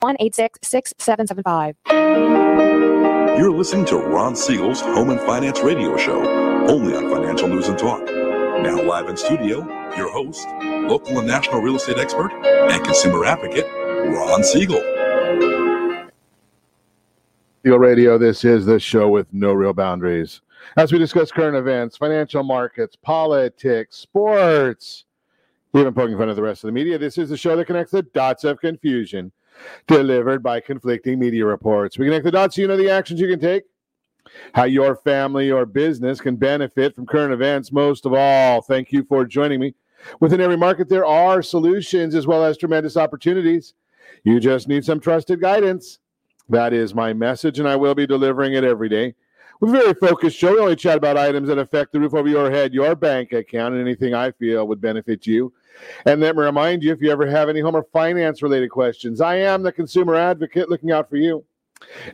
one eight six six seven seven five. You're listening to Ron Siegel's Home and Finance Radio Show, only on Financial News and Talk. Now live in studio, your host, local and national real estate expert and consumer advocate, Ron Siegel. Siegel Radio, this is the show with no real boundaries. As we discuss current events, financial markets, politics, sports, even poking fun of the rest of the media, this is the show that connects the dots of confusion delivered by conflicting media reports. We connect the dots so you know the actions you can take, how your family or business can benefit from current events. Most of all, thank you for joining me. Within every market, there are solutions as well as tremendous opportunities. You just need some trusted guidance. That is my message, and I will be delivering it every day. We're very focused show. We only chat about items that affect the roof over your head, your bank account, and anything I feel would benefit you. And let me remind you if you ever have any home or finance related questions, I am the consumer advocate looking out for you.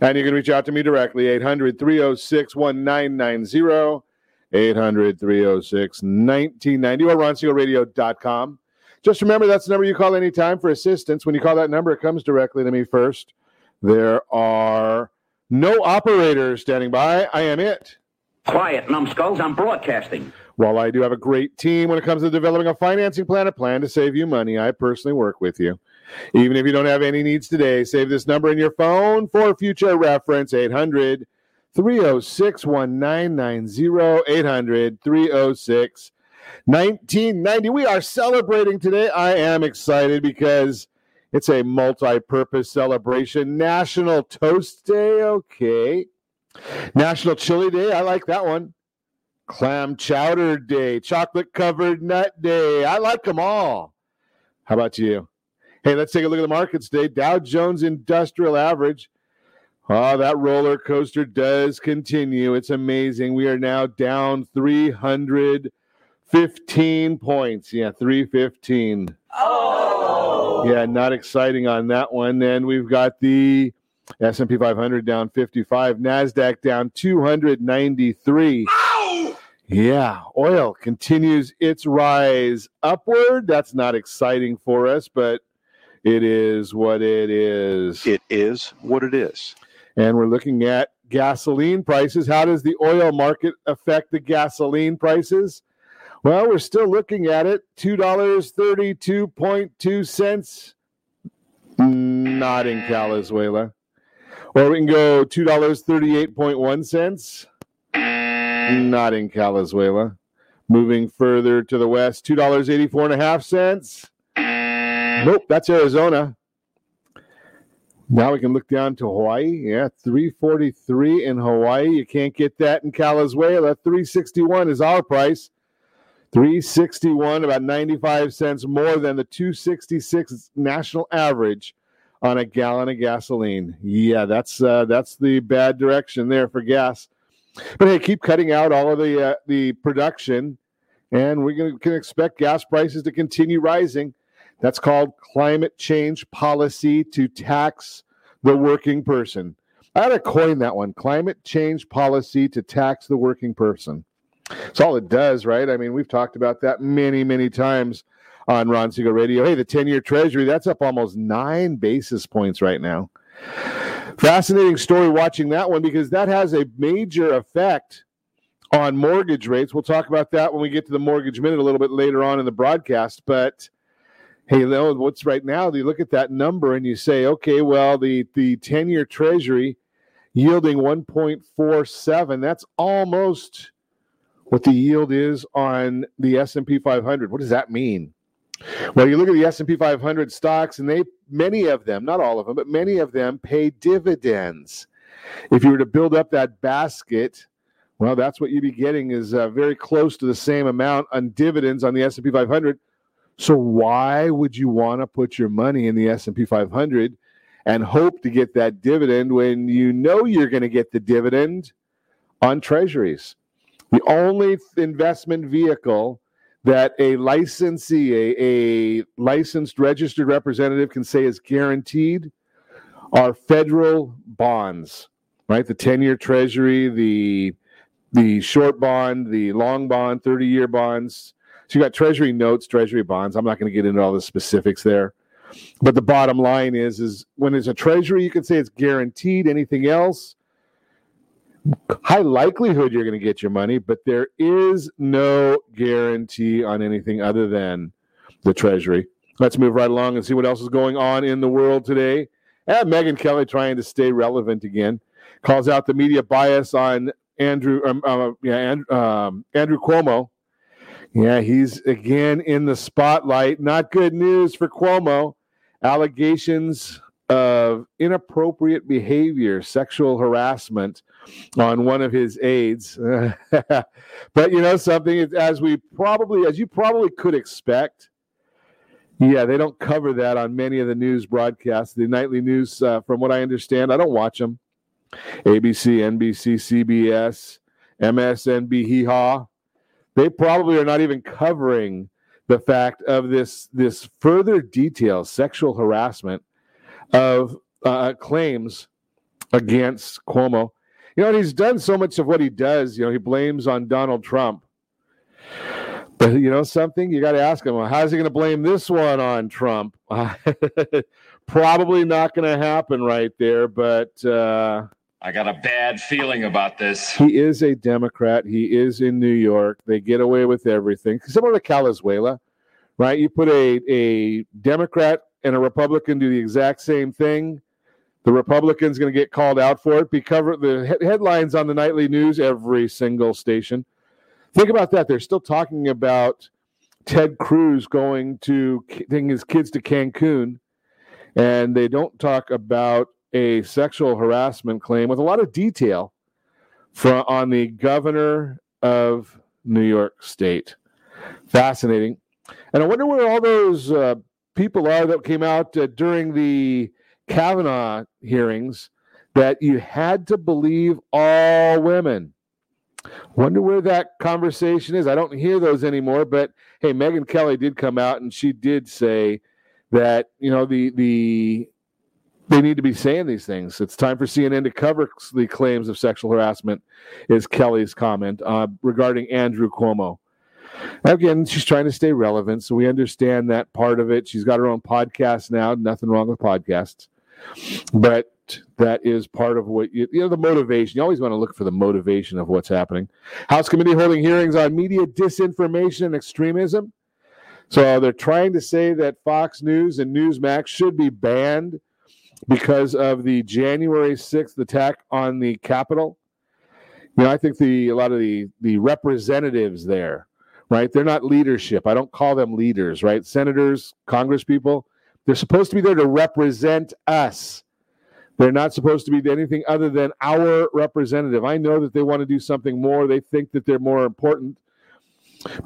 And you can reach out to me directly, 800 306 1990, 800 306 1990, or. Just remember that's the number you call anytime for assistance. When you call that number, it comes directly to me first. There are no operators standing by. I am it. Quiet, numbskulls. I'm broadcasting. While I do have a great team when it comes to developing a financing plan, a plan to save you money, I personally work with you. Even if you don't have any needs today, save this number in your phone for future reference 800 306 1990. 800 306 1990. We are celebrating today. I am excited because it's a multi purpose celebration. National Toast Day. Okay. National Chili Day. I like that one. Clam Chowder Day. Chocolate Covered Nut Day. I like them all. How about you? Hey, let's take a look at the markets today. Dow Jones Industrial Average. Oh, that roller coaster does continue. It's amazing. We are now down 315 points. Yeah, 315. Oh. Yeah, not exciting on that one. Then we've got the S&P 500 down 55, Nasdaq down 293. Ow! Yeah, oil continues its rise upward. That's not exciting for us, but it is what it is. It is what it is. And we're looking at gasoline prices. How does the oil market affect the gasoline prices? Well, we're still looking at it. $2.32.2. Not in Calizuela. Or we can go $2.38.1. Not in Calizuela. Moving further to the west, $2.84.5. Nope, that's Arizona. Now we can look down to Hawaii. Yeah, 343 in Hawaii. You can't get that in Calizuela. 361 is our price. 361, about 95 cents more than the 266 national average on a gallon of gasoline. Yeah, that's uh, that's the bad direction there for gas. But hey, keep cutting out all of the uh, the production, and we can, expect gas prices to continue rising. That's called climate change policy to tax the working person. I had to coin that one: climate change policy to tax the working person. That's all it does, right? I mean, we've talked about that many, many times on Ron Siegel Radio. Hey, the 10 year treasury, that's up almost nine basis points right now. Fascinating story watching that one because that has a major effect on mortgage rates. We'll talk about that when we get to the mortgage minute a little bit later on in the broadcast. But hey, what's right now? You look at that number and you say, okay, well, the the 10 year treasury yielding 1.47, that's almost what the yield is on the S&P 500. What does that mean? Well, you look at the S&P 500 stocks and they many of them, not all of them, but many of them pay dividends. If you were to build up that basket, well, that's what you'd be getting is uh, very close to the same amount on dividends on the S&P 500. So why would you want to put your money in the S&P 500 and hope to get that dividend when you know you're going to get the dividend on treasuries? The only investment vehicle that a licensee, a, a licensed registered representative can say is guaranteed are federal bonds, right? The 10 year treasury, the the short bond, the long bond, 30 year bonds. So you got treasury notes, treasury bonds. I'm not going to get into all the specifics there. But the bottom line is, is when it's a treasury, you can say it's guaranteed. Anything else, high likelihood you're going to get your money, but there is no guarantee on anything other than the treasury. Let's move right along and see what else is going on in the world today. And Megyn Kelly trying to stay relevant again calls out the media bias on Andrew, um, uh, yeah, um, Andrew Cuomo. Yeah, he's again in the spotlight. Not good news for Cuomo. Allegations of inappropriate behavior, sexual harassment on one of his aides. but you know something, as we probably, as you probably could expect, yeah, they don't cover that on many of the news broadcasts. The nightly news, uh, from what I understand, I don't watch them. ABC, NBC, CBS, MSNB, hee haw. They probably are not even covering the fact of this this further detail, sexual harassment of uh, claims against Cuomo. You know, and he's done so much of what he does. You know, he blames on Donald Trump. But you know something, you got to ask him. Well, how's he going to blame this one on Trump? Probably not going to happen right there. But uh, I got a bad feeling about this. He is a Democrat. He is in New York. They get away with everything. Similar to Calizuela, right? You put a a Democrat and a Republican do the exact same thing. The Republican's going to get called out for it. Be covered the headlines on the nightly news every single station Think about that. They're still talking about Ted Cruz going to taking his kids to Cancun, and they don't talk about a sexual harassment claim with a lot of detail from on the governor of New York State. Fascinating, and I wonder where all those uh, people are that came out uh, during the Kavanaugh hearings that you had to believe all women. Wonder where that conversation is. I don't hear those anymore. But hey, Megyn Kelly did come out and she did say that you know the the they need to be saying these things. It's time for CNN to cover the claims of sexual harassment. Is Kelly's comment uh, regarding Andrew Cuomo? Again, she's trying to stay relevant, so we understand that part of it. She's got her own podcast now. Nothing wrong with podcasts, but that is part of what you, you know the motivation. You always want to look for the motivation of what's happening. House committee holding hearings on media disinformation and extremism. So they're trying to say that Fox News and Newsmax should be banned because of the January 6th attack on the Capitol. You know, I think the a lot of the the representatives there, right? They're not leadership. I don't call them leaders, right? Senators, Congress people, they're supposed to be there to represent us they're not supposed to be anything other than our representative. I know that they want to do something more. They think that they're more important.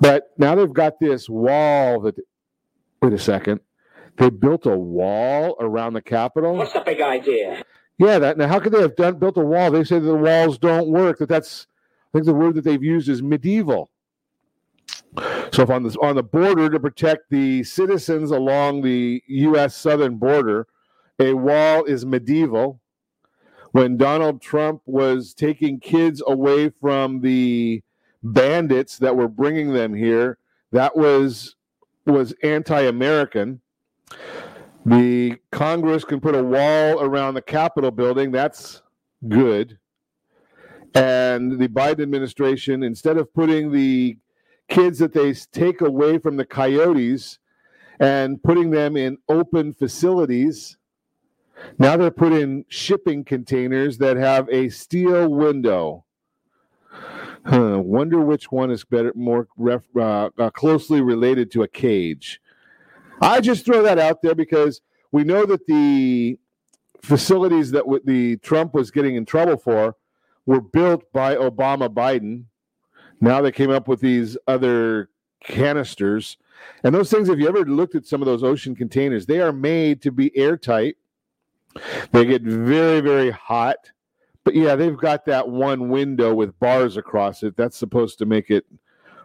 But now they've got this wall that, wait a second, they built a wall around the Capitol. What's the big idea? Yeah, that now how could they have done built a wall? They say that the walls don't work. That that's I think the word that they've used is medieval. So if on the on the border to protect the citizens along the U.S. southern border, a wall is medieval. When Donald Trump was taking kids away from the bandits that were bringing them here, that was was anti-American. The Congress can put a wall around the Capitol building. That's good. And the Biden administration, instead of putting the kids that they take away from the coyotes and putting them in open facilities, now they're put in shipping containers that have a steel window. Huh, wonder which one is better, more ref, uh, uh, closely related to a cage. I just throw that out there because we know that the facilities that w- the Trump was getting in trouble for were built by Obama Biden. Now they came up with these other canisters. And those things, if you ever looked at some of those ocean containers, they are made to be airtight they get very, very hot. But yeah, they've got that one window with bars across it. That's supposed to make it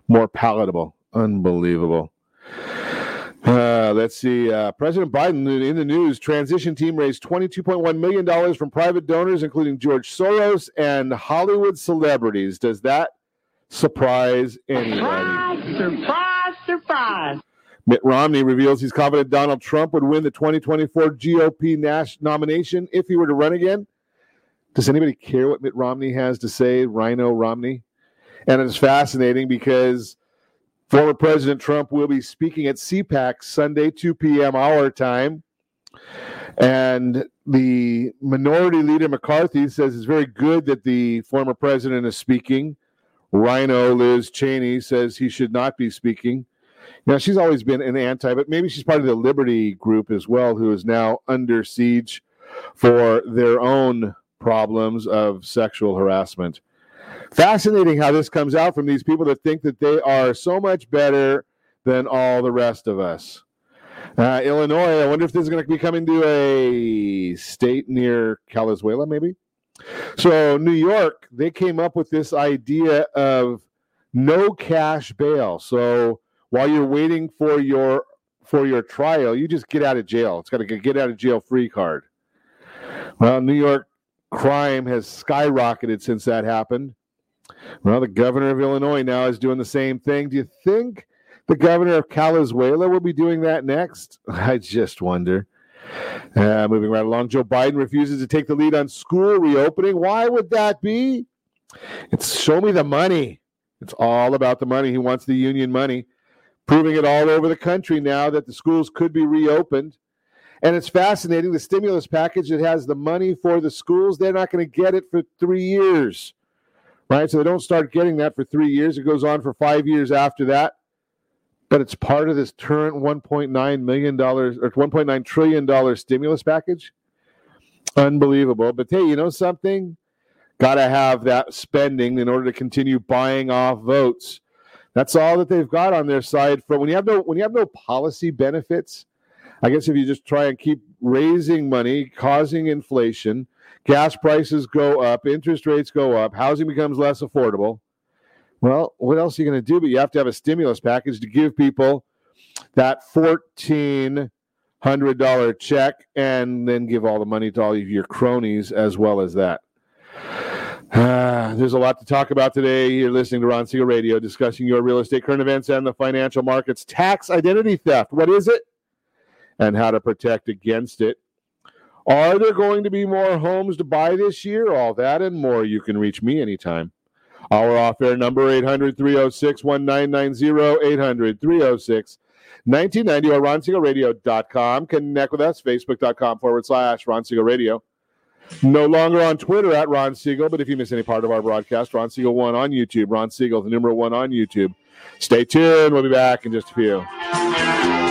more palatable. Unbelievable. Uh, let's see. Uh, President Biden in the news. Transition team raised $22.1 million from private donors, including George Soros and Hollywood celebrities. Does that surprise anybody? Surprise, surprise, surprise. Mitt Romney reveals he's confident Donald Trump would win the 2024 GOP Nash nomination if he were to run again. Does anybody care what Mitt Romney has to say, Rhino Romney? And it's fascinating because former President Trump will be speaking at CPAC Sunday, 2 p.m. our time. And the minority leader McCarthy says it's very good that the former president is speaking. Rhino Liz Cheney says he should not be speaking. Now, she's always been an anti, but maybe she's part of the Liberty group as well, who is now under siege for their own problems of sexual harassment. Fascinating how this comes out from these people that think that they are so much better than all the rest of us. Uh, Illinois, I wonder if this is going to be coming to a state near Calizuela, maybe. So, New York, they came up with this idea of no cash bail. So, while you're waiting for your for your trial, you just get out of jail. It's got a get out of jail free card. Well, New York crime has skyrocketed since that happened. Well, the governor of Illinois now is doing the same thing. Do you think the governor of Calizuela will be doing that next? I just wonder. Uh, moving right along, Joe Biden refuses to take the lead on school reopening. Why would that be? It's show me the money. It's all about the money. He wants the union money, proving it all over the country now that the schools could be reopened. And it's fascinating. The stimulus package that has the money for the schools, they're not going to get it for three years, right? So they don't start getting that for three years. It goes on for five years after that. But it's part of this current $1.9 million or $1.9 trillion stimulus package. Unbelievable. But hey, you know something? Got to have that spending in order to continue buying off votes. That's all that they've got on their side. For when you have no when you have no policy benefits, I guess if you just try and keep raising money, causing inflation, gas prices go up, interest rates go up, housing becomes less affordable. Well, what else are you going to do? But you have to have a stimulus package to give people that fourteen hundred dollar check, and then give all the money to all of your cronies as well as that. Uh, there's a lot to talk about today. You're listening to Ron Siegel Radio, discussing your real estate current events and the financial markets. Tax identity theft. What is it? and how to protect against it. Are there going to be more homes to buy this year? All that and more. You can reach me anytime. Our off air number 800 306 1990 800 306 1990 or. Connect with us, facebook.com forward slash Ron Siegel Radio. No longer on Twitter at Ron Siegel, but if you miss any part of our broadcast, Ron Siegel 1 on YouTube. Ron Siegel, the number one on YouTube. Stay tuned. We'll be back in just a few.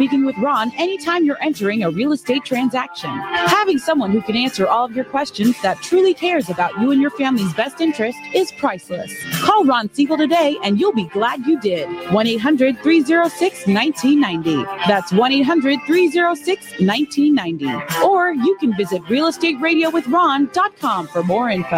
speaking with Ron anytime you're entering a real estate transaction. Having someone who can answer all of your questions that truly cares about you and your family's best interest is priceless. Call Ron Siegel today and you'll be glad you did. 1 800 306 1990. That's 1 800 306 1990. Or you can visit realestateradio.com for more info.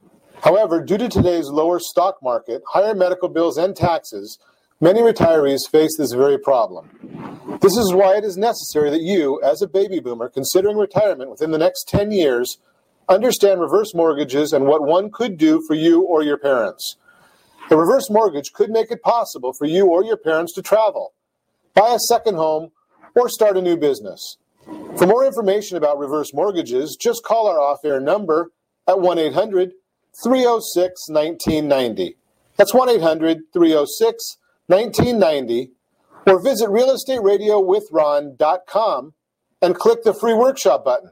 However, due to today's lower stock market, higher medical bills, and taxes, many retirees face this very problem. This is why it is necessary that you, as a baby boomer considering retirement within the next 10 years, understand reverse mortgages and what one could do for you or your parents. A reverse mortgage could make it possible for you or your parents to travel, buy a second home, or start a new business. For more information about reverse mortgages, just call our off air number at 1 800 306 1990. That's 1 800 306 1990. Or visit realestateradio.with.ron.com and click the free workshop button.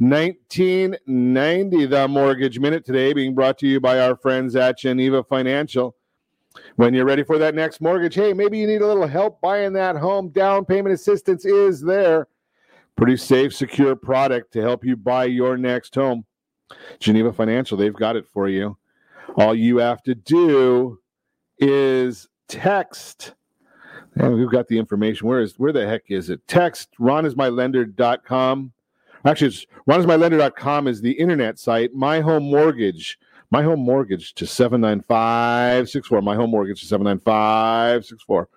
1990, the Mortgage Minute today being brought to you by our friends at Geneva Financial. When you're ready for that next mortgage, hey, maybe you need a little help buying that home. Down payment assistance is there. Pretty safe, secure product to help you buy your next home. Geneva Financial, they've got it for you. All you have to do is text. And we've got the information. Where is where the heck is it? Text ronismylender.com Actually, it's ronismylender.com is the internet site. My Home Mortgage, My Home Mortgage to 79564. My Home Mortgage to 79564.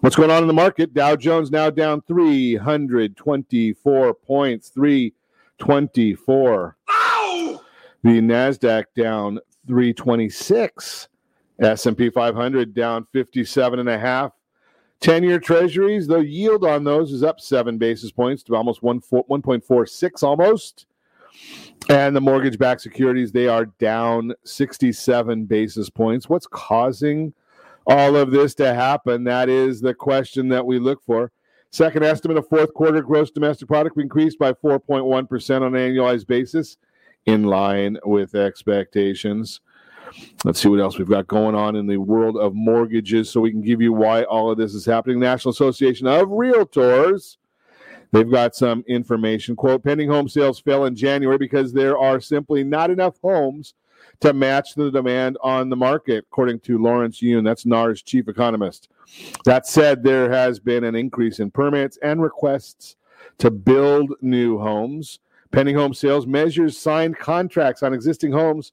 What's going on in the market? Dow Jones now down 324 points, 324. Ow! The Nasdaq down 326. S&P 500 down 57 and a half. 10 year treasuries, the yield on those is up seven basis points to almost 1, 1.46 almost. And the mortgage backed securities, they are down 67 basis points. What's causing all of this to happen? That is the question that we look for. Second estimate of fourth quarter gross domestic product increased by 4.1% on an annualized basis, in line with expectations. Let's see what else we've got going on in the world of mortgages so we can give you why all of this is happening. National Association of Realtors. They've got some information. Quote Pending home sales fell in January because there are simply not enough homes to match the demand on the market, according to Lawrence Yun. That's NAR's chief economist. That said, there has been an increase in permits and requests to build new homes. Pending home sales measures signed contracts on existing homes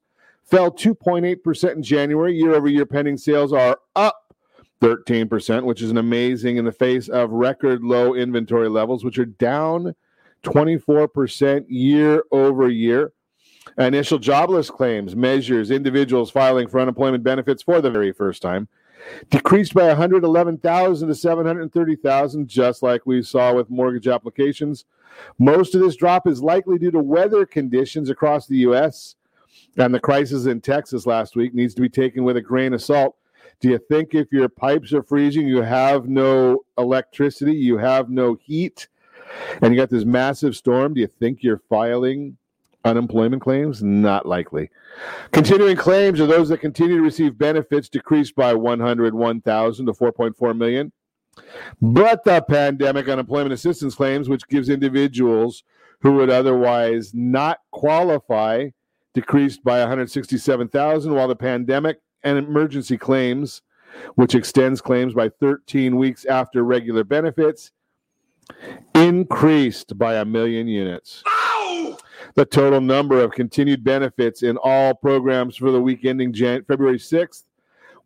fell 2.8% in January. Year over year pending sales are up 13%, which is an amazing in the face of record low inventory levels, which are down 24% year over year. Initial jobless claims measures individuals filing for unemployment benefits for the very first time decreased by 111,000 to 730,000 just like we saw with mortgage applications. Most of this drop is likely due to weather conditions across the US and the crisis in Texas last week needs to be taken with a grain of salt. Do you think if your pipes are freezing, you have no electricity, you have no heat, and you got this massive storm, do you think you're filing unemployment claims? Not likely. Continuing claims are those that continue to receive benefits decreased by 101,000 to 4.4 million. But the pandemic unemployment assistance claims, which gives individuals who would otherwise not qualify decreased by 167,000, while the pandemic and emergency claims, which extends claims by 13 weeks after regular benefits, increased by a million units. Ow! The total number of continued benefits in all programs for the week ending Jan- February 6th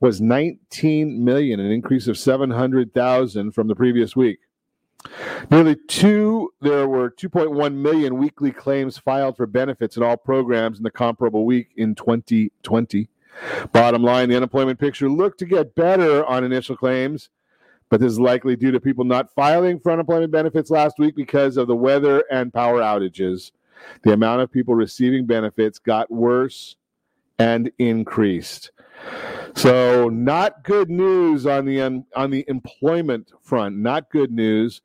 was 19 million, an increase of 700,000 from the previous week. Nearly two, there were 2.1 million weekly claims filed for benefits in all programs in the comparable week in 2020. Bottom line, the unemployment picture looked to get better on initial claims, but this is likely due to people not filing for unemployment benefits last week because of the weather and power outages. The amount of people receiving benefits got worse and increased. So, not good news on the un, on the employment front. Not good news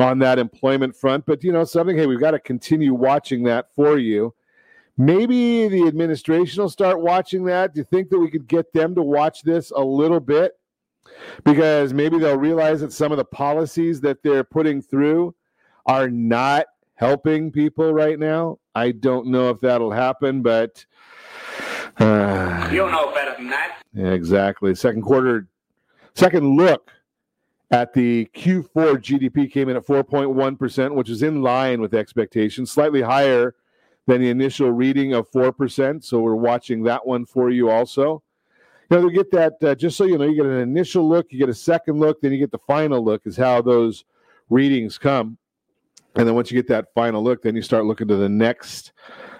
on that employment front. But you know something. Hey, we've got to continue watching that for you. Maybe the administration will start watching that. Do you think that we could get them to watch this a little bit? Because maybe they'll realize that some of the policies that they're putting through are not helping people right now. I don't know if that'll happen, but uh, You know better than that. exactly. Second quarter, second look at the Q4 GDP came in at 4.1%, which is in line with expectations, slightly higher than the initial reading of 4%. So we're watching that one for you also. You know, to get that, uh, just so you know, you get an initial look, you get a second look, then you get the final look, is how those readings come. And then once you get that final look, then you start looking to the next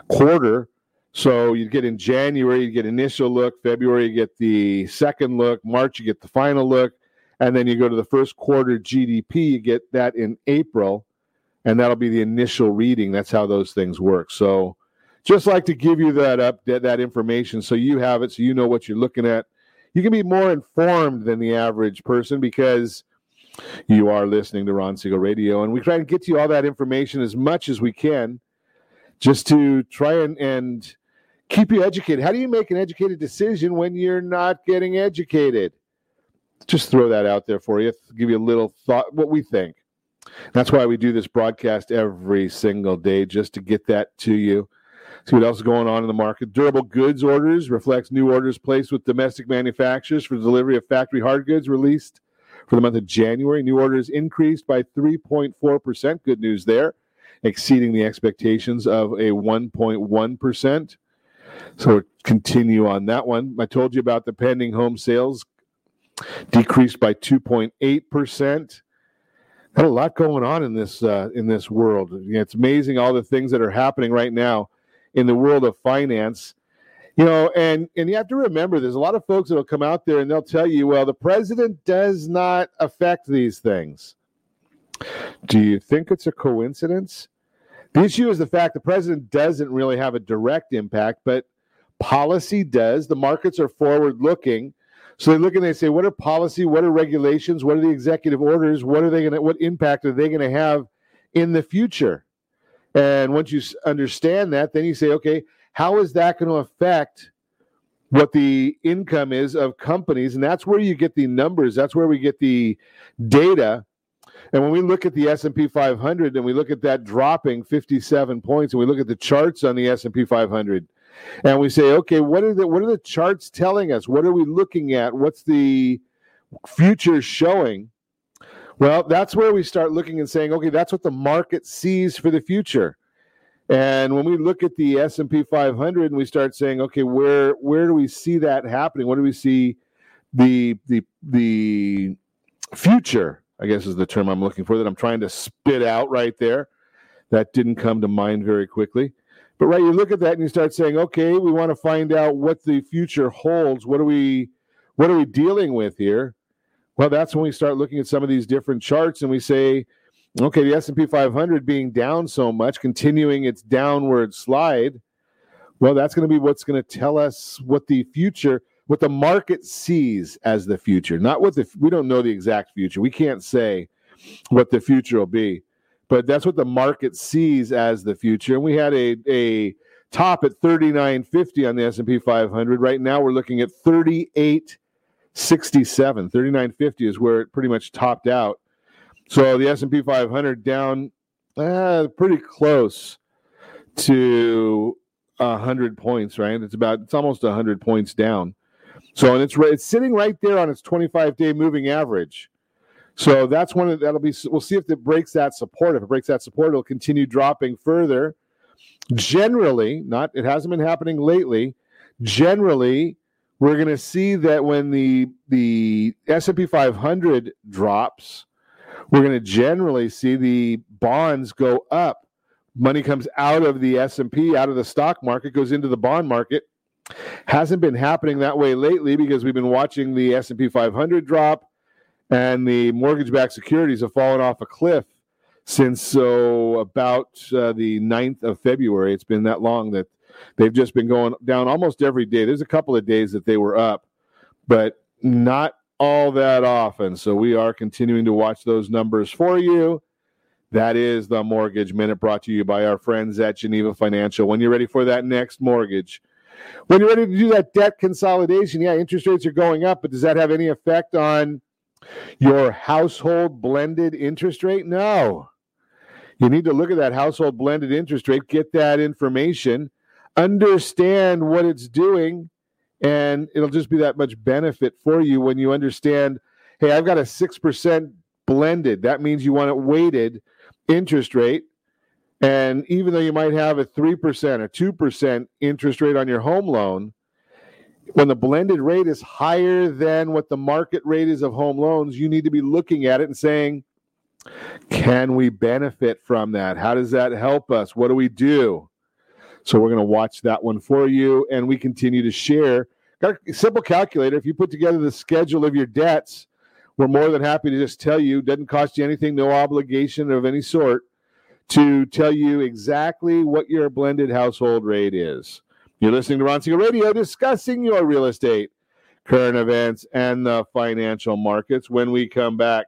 quarter. So you get in January, you get initial look. February, you get the second look. March, you get the final look. And then you go to the first quarter GDP, you get that in April. And that'll be the initial reading. That's how those things work. So just like to give you that up that, information so you have it so you know what you're looking at. You can be more informed than the average person because you are listening to Ron Siegel Radio, and we try and get you all that information as much as we can, just to try and, and keep you educated. How do you make an educated decision when you're not getting educated? Just throw that out there for you. Give you a little thought what we think. That's why we do this broadcast every single day, just to get that to you. See what else is going on in the market. Durable goods orders reflects new orders placed with domestic manufacturers for delivery of factory hard goods released for the month of January. New orders increased by 3.4%. Good news there, exceeding the expectations of a 1.1%. So continue on that one. I told you about the pending home sales decreased by 2.8%. Got a lot going on in this uh, in this world. It's amazing all the things that are happening right now in the world of finance. You know and and you have to remember there's a lot of folks that'll come out there and they'll tell you well the president does not affect these things. Do you think it's a coincidence? The issue is the fact the president doesn't really have a direct impact but policy does. The markets are forward looking so they look and they say what are policy what are regulations what are the executive orders what are they going to what impact are they going to have in the future and once you understand that, then you say, okay, how is that going to affect what the income is of companies? And that's where you get the numbers. That's where we get the data. And when we look at the S&P 500 and we look at that dropping 57 points and we look at the charts on the S&P 500 and we say, okay, what are the what are the charts telling us? What are we looking at? What's the future showing? Well, that's where we start looking and saying, okay, that's what the market sees for the future. And when we look at the S&P 500 and we start saying, okay, where where do we see that happening? What do we see the the the future? I guess is the term I'm looking for that I'm trying to spit out right there. That didn't come to mind very quickly. But right, you look at that and you start saying, okay, we want to find out what the future holds. What are we what are we dealing with here? Well, that's when we start looking at some of these different charts and we say, okay, the S&P 500 being down so much, continuing its downward slide, well, that's going to be what's going to tell us what the future, what the market sees as the future. Not what the we don't know the exact future. We can't say what the future will be, but that's what the market sees as the future. And we had a a top at 3950 on the S&P 500. Right now we're looking at 38 67 3950 is where it pretty much topped out. So the s&p 500 down uh, pretty close to 100 points right? It's about it's almost 100 points down. So and it's it's sitting right there on its 25 day moving average so that's one of that'll be we'll see if it breaks that support if it breaks that support it'll continue dropping further generally not it hasn't been happening lately generally we're going to see that when the the S&P 500 drops, we're going to generally see the bonds go up. Money comes out of the S&P, out of the stock market, goes into the bond market. Hasn't been happening that way lately because we've been watching the S&P 500 drop and the mortgage-backed securities have fallen off a cliff since so about uh, the 9th of February. It's been that long that they've just been going down almost every day. There's a couple of days that they were up, but not all that often. So we are continuing to watch those numbers for you. That is the Mortgage Minute brought to you by our friends at Geneva Financial. When you're ready for that next mortgage, when you're ready to do that debt consolidation, yeah, interest rates are going up, but does that have any effect on your household blended interest rate? No. You need to look at that household blended interest rate, get that information, understand what it's doing, and it'll just be that much benefit for you when you understand hey, I've got a 6% blended. That means you want it weighted interest rate. And even though you might have a 3% or 2% interest rate on your home loan, when the blended rate is higher than what the market rate is of home loans, you need to be looking at it and saying, can we benefit from that? How does that help us? What do we do? So we're going to watch that one for you, and we continue to share. Got a simple calculator. If you put together the schedule of your debts, we're more than happy to just tell you. Doesn't cost you anything, no obligation of any sort, to tell you exactly what your blended household rate is. You're listening to Ron Siegel Radio, discussing your real estate, current events, and the financial markets. When we come back,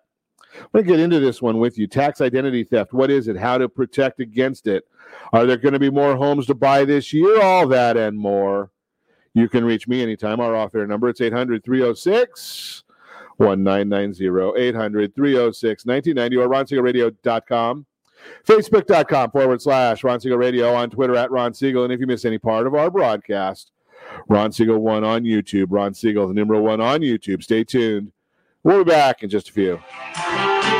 I'm going to get into this one with you. Tax identity theft. What is it? How to protect against it? Are there going to be more homes to buy this year? All that and more. You can reach me anytime. Our off air number it's 800 306 1990. 800 306 1990 or. Facebook.com forward slash Ron Siegel Radio on Twitter at Ron Siegel. And if you miss any part of our broadcast, Ron Siegel 1 on YouTube. Ron Siegel, the number one on YouTube. Stay tuned. We'll be back in just a few.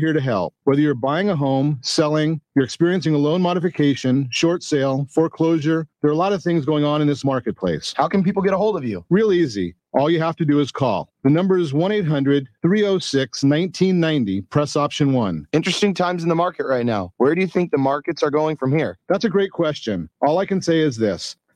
here to help. Whether you're buying a home, selling, you're experiencing a loan modification, short sale, foreclosure. There are a lot of things going on in this marketplace. How can people get a hold of you? Real easy. All you have to do is call. The number is 1 800 306 1990. Press option one. Interesting times in the market right now. Where do you think the markets are going from here? That's a great question. All I can say is this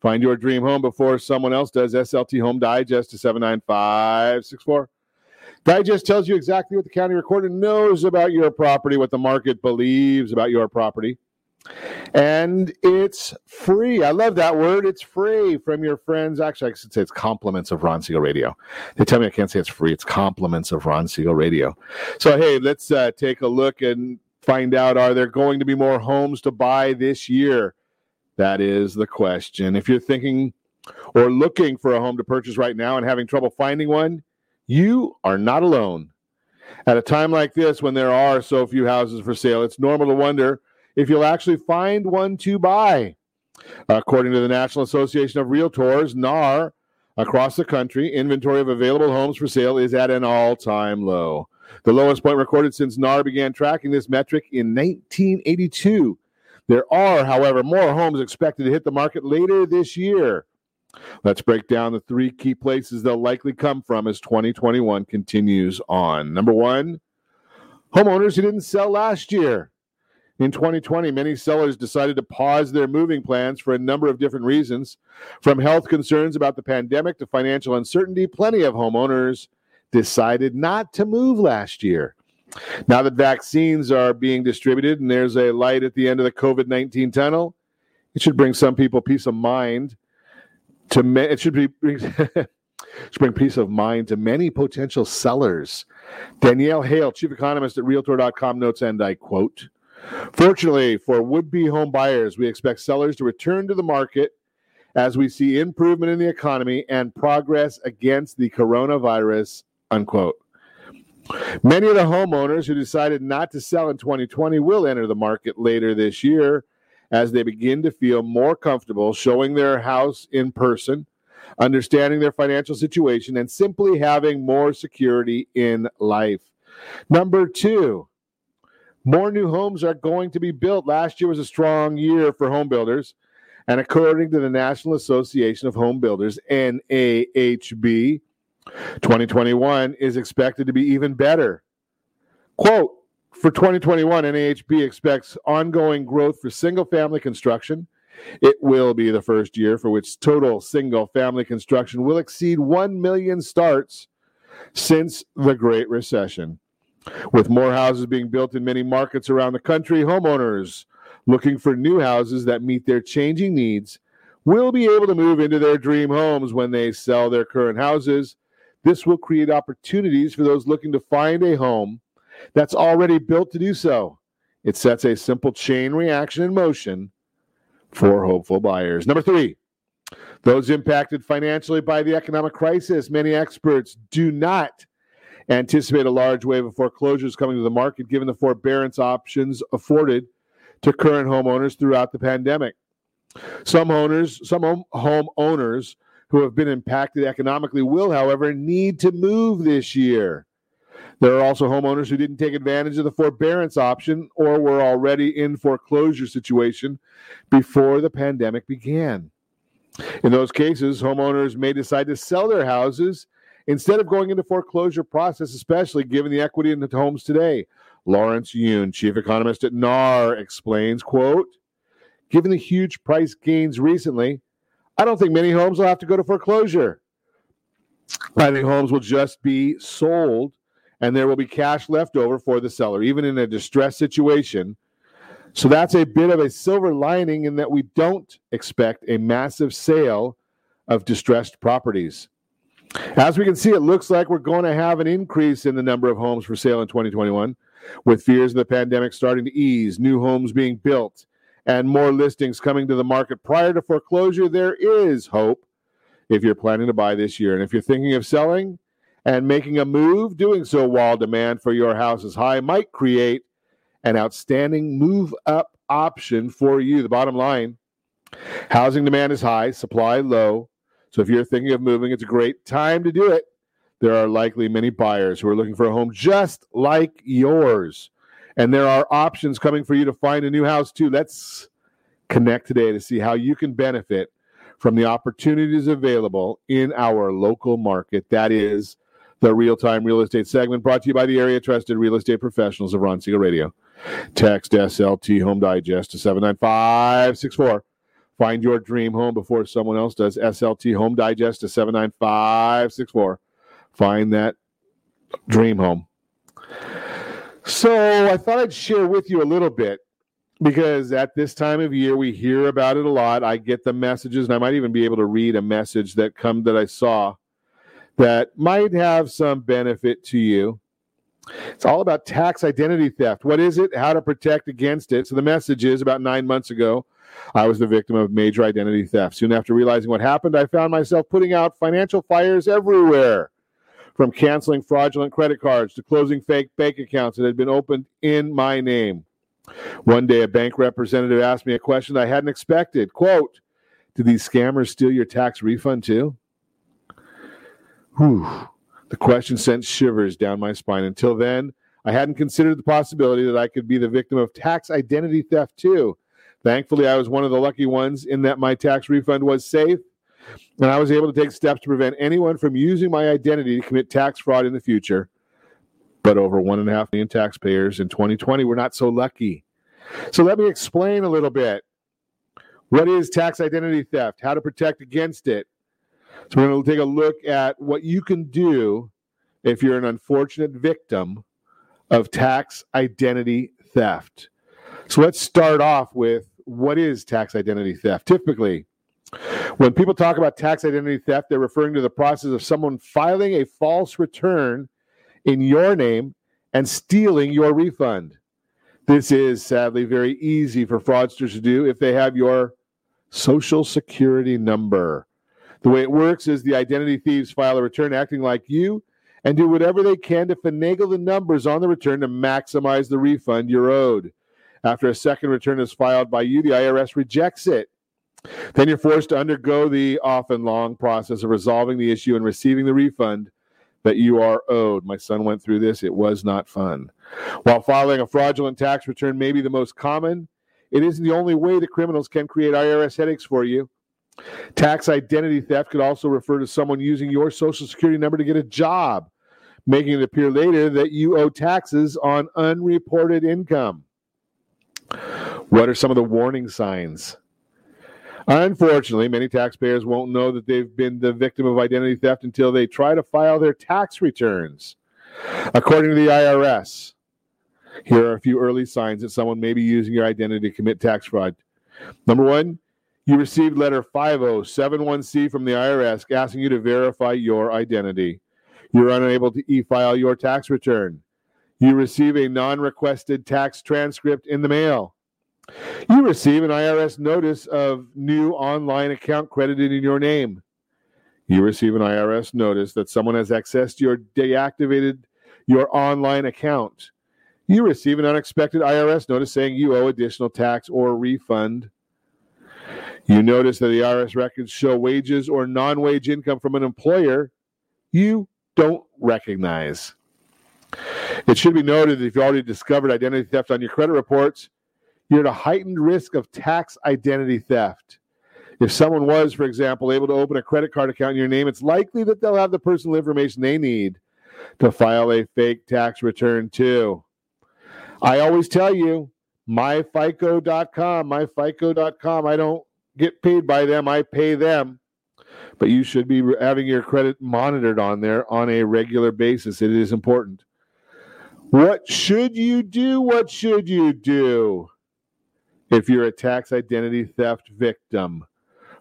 Find your dream home before someone else does. SLT Home Digest to 79564. Digest tells you exactly what the county recorder knows about your property, what the market believes about your property. And it's free. I love that word. It's free from your friends. Actually, I should say it's compliments of Ron Siegel Radio. They tell me I can't say it's free. It's compliments of Ron Siegel Radio. So, hey, let's uh, take a look and find out are there going to be more homes to buy this year? That is the question. If you're thinking or looking for a home to purchase right now and having trouble finding one, you are not alone. At a time like this, when there are so few houses for sale, it's normal to wonder if you'll actually find one to buy. According to the National Association of Realtors, NAR, across the country, inventory of available homes for sale is at an all time low. The lowest point recorded since NAR began tracking this metric in 1982. There are, however, more homes expected to hit the market later this year. Let's break down the three key places they'll likely come from as 2021 continues on. Number one, homeowners who didn't sell last year. In 2020, many sellers decided to pause their moving plans for a number of different reasons. From health concerns about the pandemic to financial uncertainty, plenty of homeowners decided not to move last year. Now that vaccines are being distributed and there's a light at the end of the COVID 19 tunnel, it should bring some people peace of mind. To ma- it should be should bring peace of mind to many potential sellers. Danielle Hale, chief economist at Realtor.com, notes, and I quote: Fortunately for would-be home buyers, we expect sellers to return to the market as we see improvement in the economy and progress against the coronavirus. Unquote. Many of the homeowners who decided not to sell in 2020 will enter the market later this year as they begin to feel more comfortable showing their house in person, understanding their financial situation, and simply having more security in life. Number two, more new homes are going to be built. Last year was a strong year for home builders. And according to the National Association of Home Builders, NAHB, 2021 is expected to be even better. Quote For 2021, NAHB expects ongoing growth for single family construction. It will be the first year for which total single family construction will exceed 1 million starts since the Great Recession. With more houses being built in many markets around the country, homeowners looking for new houses that meet their changing needs will be able to move into their dream homes when they sell their current houses. This will create opportunities for those looking to find a home that's already built to do so. It sets a simple chain reaction in motion for hopeful buyers. Number three, those impacted financially by the economic crisis. Many experts do not anticipate a large wave of foreclosures coming to the market given the forbearance options afforded to current homeowners throughout the pandemic. Some owners, some home, owners who have been impacted economically will, however, need to move this year. There are also homeowners who didn't take advantage of the forbearance option or were already in foreclosure situation before the pandemic began. In those cases, homeowners may decide to sell their houses instead of going into foreclosure process, especially given the equity in the homes today. Lawrence Yun, chief economist at NAR, explains, quote, given the huge price gains recently, I don't think many homes will have to go to foreclosure. I think homes will just be sold and there will be cash left over for the seller. Even in a distressed situation, So that's a bit of a silver lining in that we don't expect a massive sale of distressed properties. As we can see, it looks like we're going to have an increase in the number of homes for sale in 2021, with fears of the pandemic starting to ease, new homes being built, and more listings coming to the market prior to foreclosure. There is hope if you're planning to buy this year. And if you're thinking of selling and making a move, doing so while demand for your house is high might create an outstanding move up option for you. The bottom line housing demand is high, supply low. So if you're thinking of moving, it's a great time to do it. There are likely many buyers who are looking for a home just like yours. And there are options coming for you to find a new house too. Let's connect today to see how you can benefit from the opportunities available in our local market. That is the real time real estate segment brought to you by the area trusted real estate professionals of Ron Siegel Radio. Text SLT Home Digest to 79564. Find your dream home before someone else does. SLT Home Digest to 79564. Find that dream home. So I thought I'd share with you a little bit because at this time of year we hear about it a lot. I get the messages, and I might even be able to read a message that come that I saw that might have some benefit to you. It's all about tax identity theft. What is it? How to protect against it. So the message is about nine months ago, I was the victim of major identity theft. Soon after realizing what happened, I found myself putting out financial fires everywhere. From canceling fraudulent credit cards to closing fake bank accounts that had been opened in my name. One day, a bank representative asked me a question I hadn't expected. Quote, Did these scammers steal your tax refund too? Whew. The question sent shivers down my spine. Until then, I hadn't considered the possibility that I could be the victim of tax identity theft too. Thankfully, I was one of the lucky ones in that my tax refund was safe, and I was able to take steps to prevent anyone from using my identity to commit tax fraud in the future but over one and a half million taxpayers in 2020 were not so lucky. So let me explain a little bit. What is tax identity theft? How to protect against it? So we're going to take a look at what you can do if you're an unfortunate victim of tax identity theft. So let's start off with what is tax identity theft? Typically, when people talk about tax identity theft, they're referring to the process of someone filing a false return in your name and stealing your refund. This is sadly very easy for fraudsters to do if they have your social security number. The way it works is the identity thieves file a return acting like you and do whatever they can to finagle the numbers on the return to maximize the refund you're owed. After a second return is filed by you, the IRS rejects it. Then you're forced to undergo the often long process of resolving the issue and receiving the refund that you are owed. My son went through this. It was not fun. While filing a fraudulent tax return may be the most common, it isn't the only way the criminals can create IRS headaches for you. Tax identity theft could also refer to someone using your social security number to get a job, making it appear later that you owe taxes on unreported income. What are some of the warning signs? Unfortunately, many taxpayers won't know that they've been the victim of identity theft until they try to file their tax returns. According to the IRS, here are a few early signs that someone may be using your identity to commit tax fraud. Number one, you received letter 5071C from the IRS asking you to verify your identity. You're unable to e file your tax return. You receive a non requested tax transcript in the mail. You receive an IRS notice of new online account credited in your name. You receive an IRS notice that someone has accessed your deactivated your online account. You receive an unexpected IRS notice saying you owe additional tax or refund. You notice that the IRS records show wages or non wage income from an employer you don't recognize. It should be noted that if you already discovered identity theft on your credit reports, you're at a heightened risk of tax identity theft. If someone was, for example, able to open a credit card account in your name, it's likely that they'll have the personal information they need to file a fake tax return too. I always tell you, myfico.com, myfico.com. I don't get paid by them, I pay them. But you should be having your credit monitored on there on a regular basis. It is important. What should you do? What should you do? If you're a tax identity theft victim.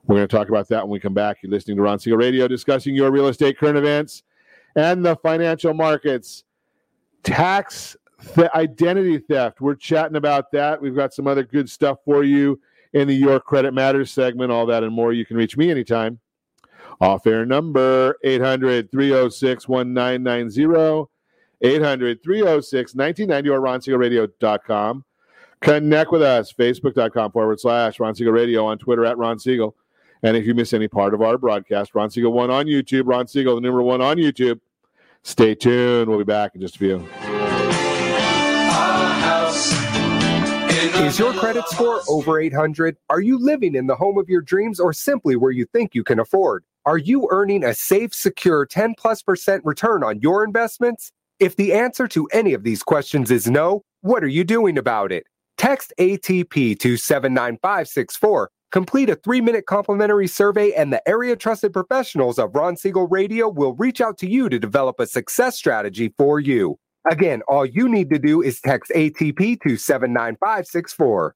We're going to talk about that when we come back. You're listening to Ron Siegel Radio discussing your real estate current events and the financial markets. Tax th- identity theft. We're chatting about that. We've got some other good stuff for you in the Your Credit Matters segment. All that and more. You can reach me anytime. Off air number 800 306 1990. 800 306 1990 or. Connect with us, facebook.com forward slash Ron Siegel Radio, on Twitter at Ron Siegel. And if you miss any part of our broadcast, Ron Siegel 1 on YouTube, Ron Siegel, the number one on YouTube. Stay tuned. We'll be back in just a few. Is your credit score over 800? Are you living in the home of your dreams or simply where you think you can afford? Are you earning a safe, secure 10 plus percent return on your investments? If the answer to any of these questions is no, what are you doing about it? Text ATP to 79564. Complete a three minute complimentary survey, and the area trusted professionals of Ron Siegel Radio will reach out to you to develop a success strategy for you. Again, all you need to do is text ATP to 79564.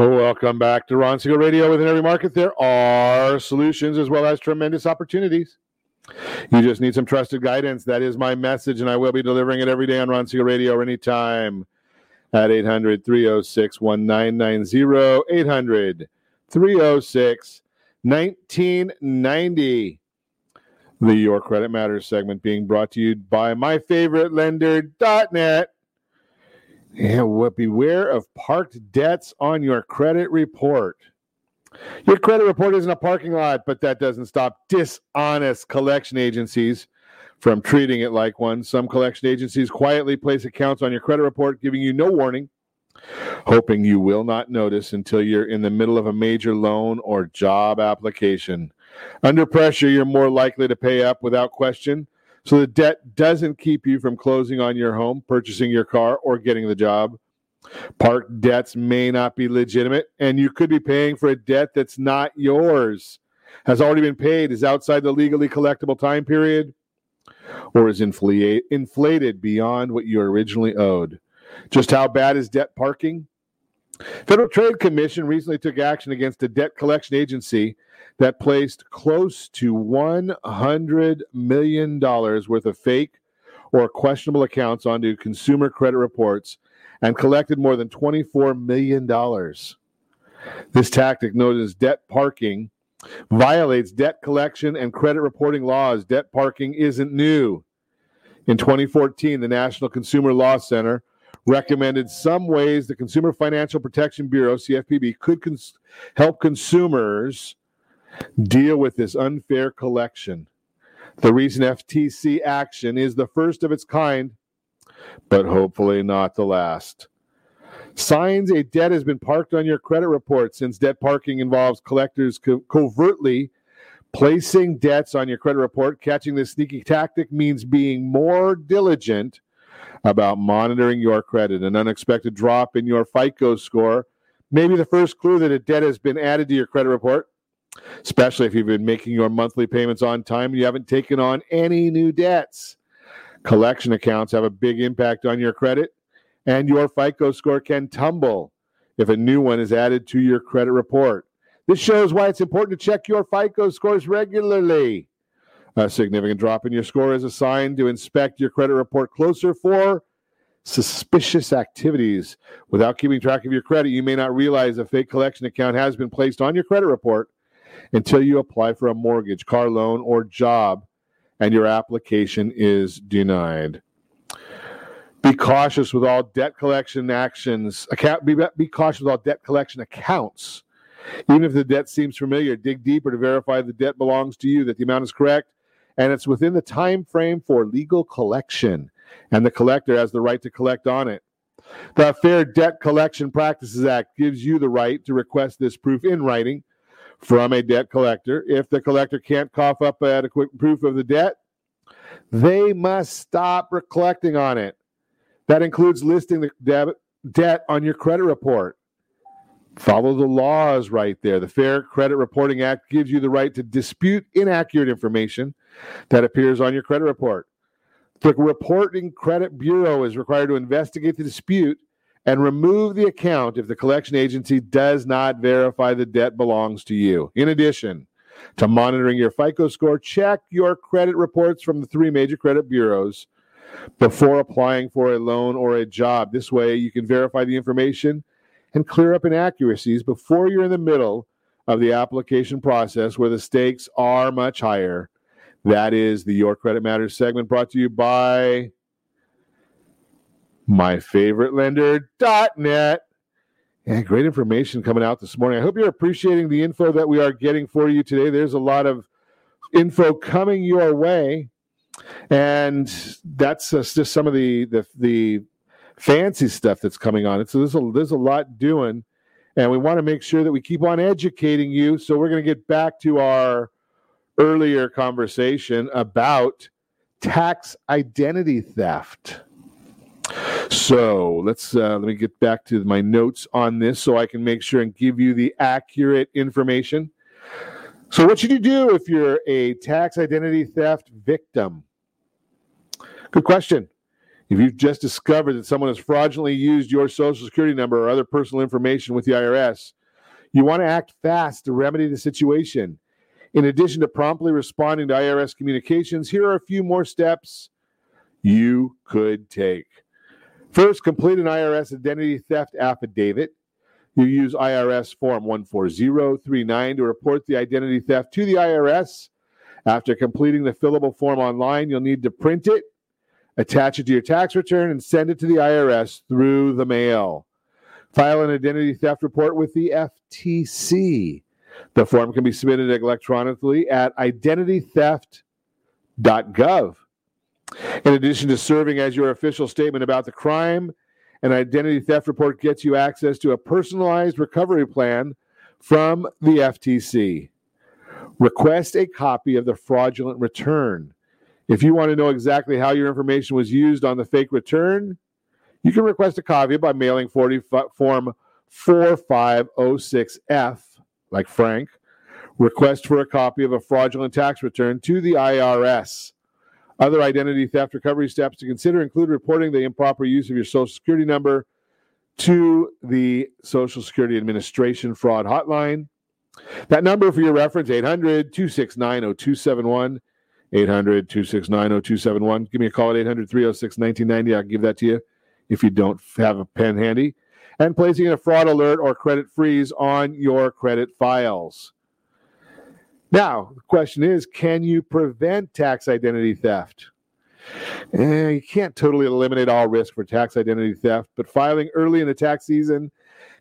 Welcome back to Ron Siegel Radio. Within every market, there are solutions as well as tremendous opportunities. You just need some trusted guidance. That is my message, and I will be delivering it every day on Ron Siegel Radio or anytime at 800 306 1990. 800 306 1990. The Your Credit Matters segment being brought to you by my And what beware of parked debts on your credit report. Your credit report isn't a parking lot, but that doesn't stop dishonest collection agencies from treating it like one. Some collection agencies quietly place accounts on your credit report, giving you no warning, hoping you will not notice until you're in the middle of a major loan or job application. Under pressure, you're more likely to pay up without question. So the debt doesn't keep you from closing on your home, purchasing your car, or getting the job. Park debts may not be legitimate, and you could be paying for a debt that's not yours, has already been paid, is outside the legally collectible time period, or is inflate, inflated beyond what you originally owed. Just how bad is debt parking? Federal Trade Commission recently took action against a debt collection agency that placed close to $100 million worth of fake or questionable accounts onto consumer credit reports and collected more than $24 million. This tactic, known as debt parking, violates debt collection and credit reporting laws. Debt parking isn't new. In 2014, the National Consumer Law Center recommended some ways the Consumer Financial Protection Bureau, CFPB, could cons- help consumers deal with this unfair collection. The recent FTC action is the first of its kind, but hopefully not the last. Signs a debt has been parked on your credit report since debt parking involves collectors co- covertly placing debts on your credit report. Catching this sneaky tactic means being more diligent about monitoring your credit. An unexpected drop in your FICO score may be the first clue that a debt has been added to your credit report, especially if you've been making your monthly payments on time and you haven't taken on any new debts. Collection accounts have a big impact on your credit, and your FICO score can tumble if a new one is added to your credit report. This shows why it's important to check your FICO scores regularly. A significant drop in your score is a sign to inspect your credit report closer for suspicious activities. Without keeping track of your credit, you may not realize a fake collection account has been placed on your credit report until you apply for a mortgage, car loan, or job and your application is denied. Be cautious with all debt collection actions. Account, be, be cautious with all debt collection accounts. Even if the debt seems familiar, dig deeper to verify the debt belongs to you, that the amount is correct, and it's within the time frame for legal collection, and the collector has the right to collect on it. The Fair Debt Collection Practices Act gives you the right to request this proof in writing from a debt collector. If the collector can't cough up adequate proof of the debt, they must stop collecting on it. That includes listing the debit, debt on your credit report. Follow the laws right there. The Fair Credit Reporting Act gives you the right to dispute inaccurate information that appears on your credit report. The reporting credit bureau is required to investigate the dispute and remove the account if the collection agency does not verify the debt belongs to you. In addition to monitoring your FICO score, check your credit reports from the three major credit bureaus before applying for a loan or a job. This way, you can verify the information and clear up inaccuracies before you're in the middle of the application process where the stakes are much higher. That is the Your Credit Matters segment brought to you by my favorite lender.net. And great information coming out this morning. I hope you're appreciating the info that we are getting for you today. There's a lot of info coming your way. And that's just some of the, the, the fancy stuff that's coming on it. So there's a, there's a lot doing. And we want to make sure that we keep on educating you. So we're going to get back to our earlier conversation about tax identity theft. So let's uh, let me get back to my notes on this so I can make sure and give you the accurate information. So, what should you do if you're a tax identity theft victim? Good question. If you've just discovered that someone has fraudulently used your social security number or other personal information with the IRS, you want to act fast to remedy the situation. In addition to promptly responding to IRS communications, here are a few more steps you could take. First, complete an IRS identity theft affidavit. You use IRS Form 14039 to report the identity theft to the IRS. After completing the fillable form online, you'll need to print it, attach it to your tax return, and send it to the IRS through the mail. File an identity theft report with the FTC. The form can be submitted electronically at identitytheft.gov. In addition to serving as your official statement about the crime, an identity theft report gets you access to a personalized recovery plan from the FTC. Request a copy of the fraudulent return. If you want to know exactly how your information was used on the fake return, you can request a copy by mailing 40 form 4506F, like Frank. Request for a copy of a fraudulent tax return to the IRS. Other identity theft recovery steps to consider include reporting the improper use of your social security number to the Social Security Administration fraud hotline. That number for your reference 800 269 0271. 800 269 0271. Give me a call at 800 306 1990. I'll give that to you if you don't have a pen handy. And placing a fraud alert or credit freeze on your credit files. Now, the question is can you prevent tax identity theft? Eh, you can't totally eliminate all risk for tax identity theft, but filing early in the tax season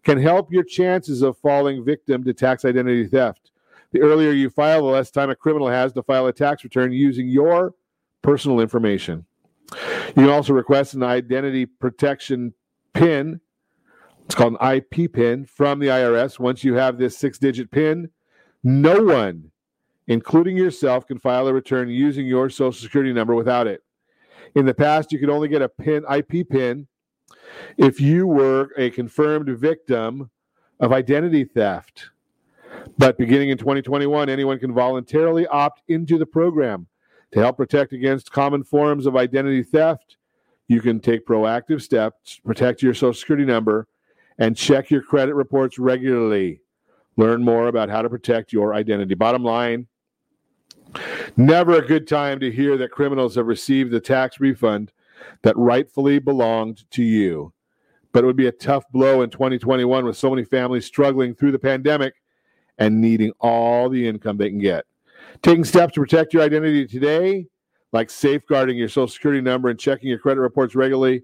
can help your chances of falling victim to tax identity theft. The earlier you file, the less time a criminal has to file a tax return using your personal information. You can also request an identity protection PIN. It's called an IP PIN from the IRS. Once you have this six digit PIN, no one including yourself, can file a return using your social security number without it. In the past, you could only get a PIN IP PIN if you were a confirmed victim of identity theft. But beginning in 2021, anyone can voluntarily opt into the program to help protect against common forms of identity theft. You can take proactive steps to protect your social security number and check your credit reports regularly. Learn more about how to protect your identity. Bottom line, Never a good time to hear that criminals have received the tax refund that rightfully belonged to you. But it would be a tough blow in 2021 with so many families struggling through the pandemic and needing all the income they can get. Taking steps to protect your identity today, like safeguarding your social security number and checking your credit reports regularly,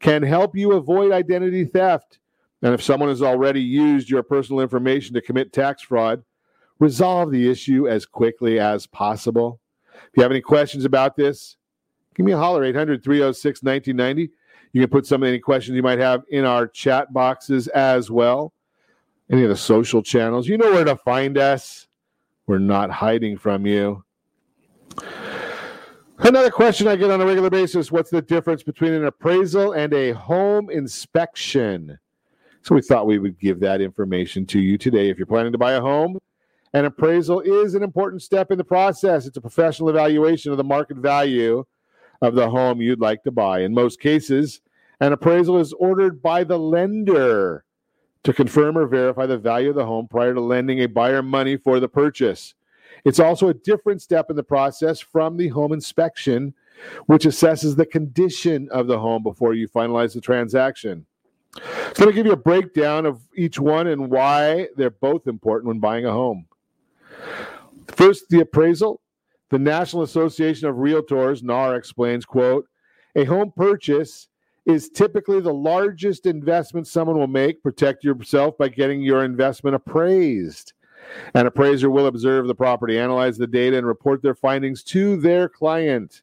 can help you avoid identity theft. And if someone has already used your personal information to commit tax fraud, resolve the issue as quickly as possible. If you have any questions about this, give me a holler 800 306 1990. You can put some of any questions you might have in our chat boxes as well. Any of the social channels, you know where to find us. We're not hiding from you. Another question I get on a regular basis What's the difference between an appraisal and a home inspection? So we thought we would give that information to you today. If you're planning to buy a home, an appraisal is an important step in the process. It's a professional evaluation of the market value of the home you'd like to buy. In most cases, an appraisal is ordered by the lender to confirm or verify the value of the home prior to lending a buyer money for the purchase. It's also a different step in the process from the home inspection, which assesses the condition of the home before you finalize the transaction. So, let me give you a breakdown of each one and why they're both important when buying a home. First, the appraisal. The National Association of Realtors, NAR, explains, quote, a home purchase is typically the largest investment someone will make. Protect yourself by getting your investment appraised. An appraiser will observe the property, analyze the data, and report their findings to their client.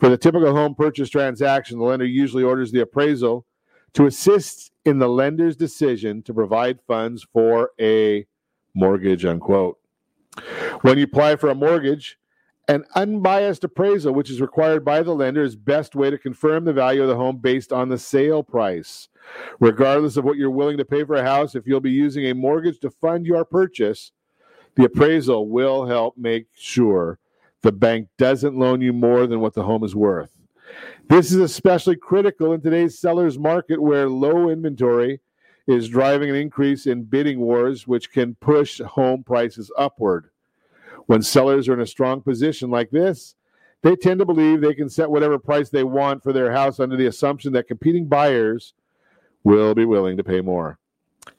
For the typical home purchase transaction, the lender usually orders the appraisal to assist in the lender's decision to provide funds for a mortgage, unquote. When you apply for a mortgage, an unbiased appraisal, which is required by the lender, is best way to confirm the value of the home based on the sale price. Regardless of what you're willing to pay for a house, if you'll be using a mortgage to fund your purchase, the appraisal will help make sure the bank doesn't loan you more than what the home is worth. This is especially critical in today's seller's market where low inventory is driving an increase in bidding wars, which can push home prices upward. When sellers are in a strong position like this, they tend to believe they can set whatever price they want for their house under the assumption that competing buyers will be willing to pay more.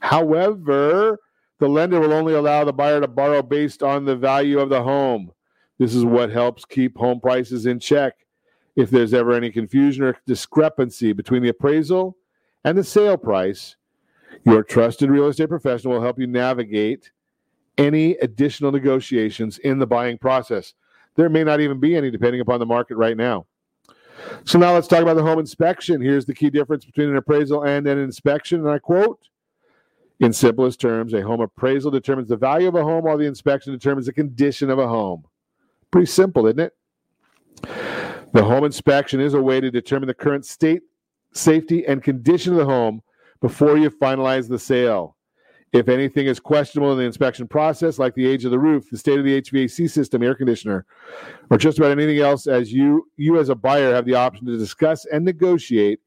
However, the lender will only allow the buyer to borrow based on the value of the home. This is what helps keep home prices in check. If there's ever any confusion or discrepancy between the appraisal and the sale price, your trusted real estate professional will help you navigate any additional negotiations in the buying process. There may not even be any, depending upon the market right now. So now let's talk about the home inspection. Here's the key difference between an appraisal and an inspection. And I quote In simplest terms, a home appraisal determines the value of a home while the inspection determines the condition of a home. Pretty simple, isn't it? The home inspection is a way to determine the current state, safety, and condition of the home before you finalize the sale. If anything is questionable in the inspection process, like the age of the roof, the state of the HVAC system, air conditioner, or just about anything else, as you you as a buyer have the option to discuss and negotiate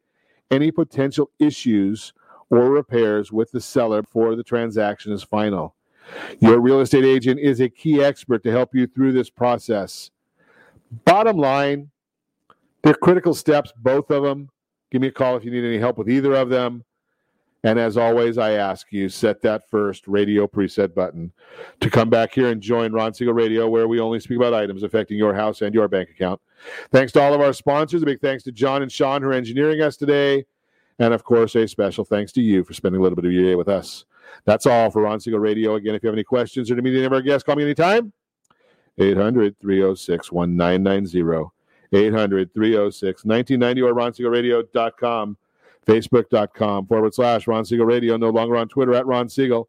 any potential issues or repairs with the seller before the transaction is final. Your real estate agent is a key expert to help you through this process. Bottom line, they're critical steps, both of them. Give me a call if you need any help with either of them. And as always, I ask you set that first radio preset button to come back here and join Ron Siegel Radio, where we only speak about items affecting your house and your bank account. Thanks to all of our sponsors. A big thanks to John and Sean who are engineering us today. And of course, a special thanks to you for spending a little bit of your day with us. That's all for Ron Siegel Radio. Again, if you have any questions or to meet any of our guests, call me anytime. 800 306 1990. 800 306 1990 or ronsiegelradio.com. Facebook.com forward slash Ron Siegel Radio. No longer on Twitter at Ron Siegel.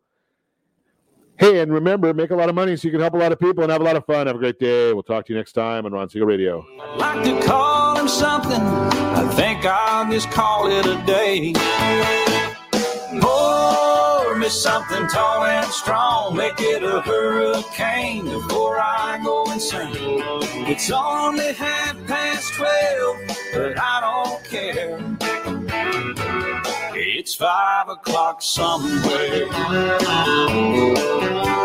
Hey, and remember, make a lot of money so you can help a lot of people and have a lot of fun. Have a great day. We'll talk to you next time on Ron Siegel Radio. like to call him something. I think I'll just call it a day. Pour me something tall and strong. Make it a hurricane before I go insane. It's only half past twelve, but I don't care. It's five o'clock somewhere.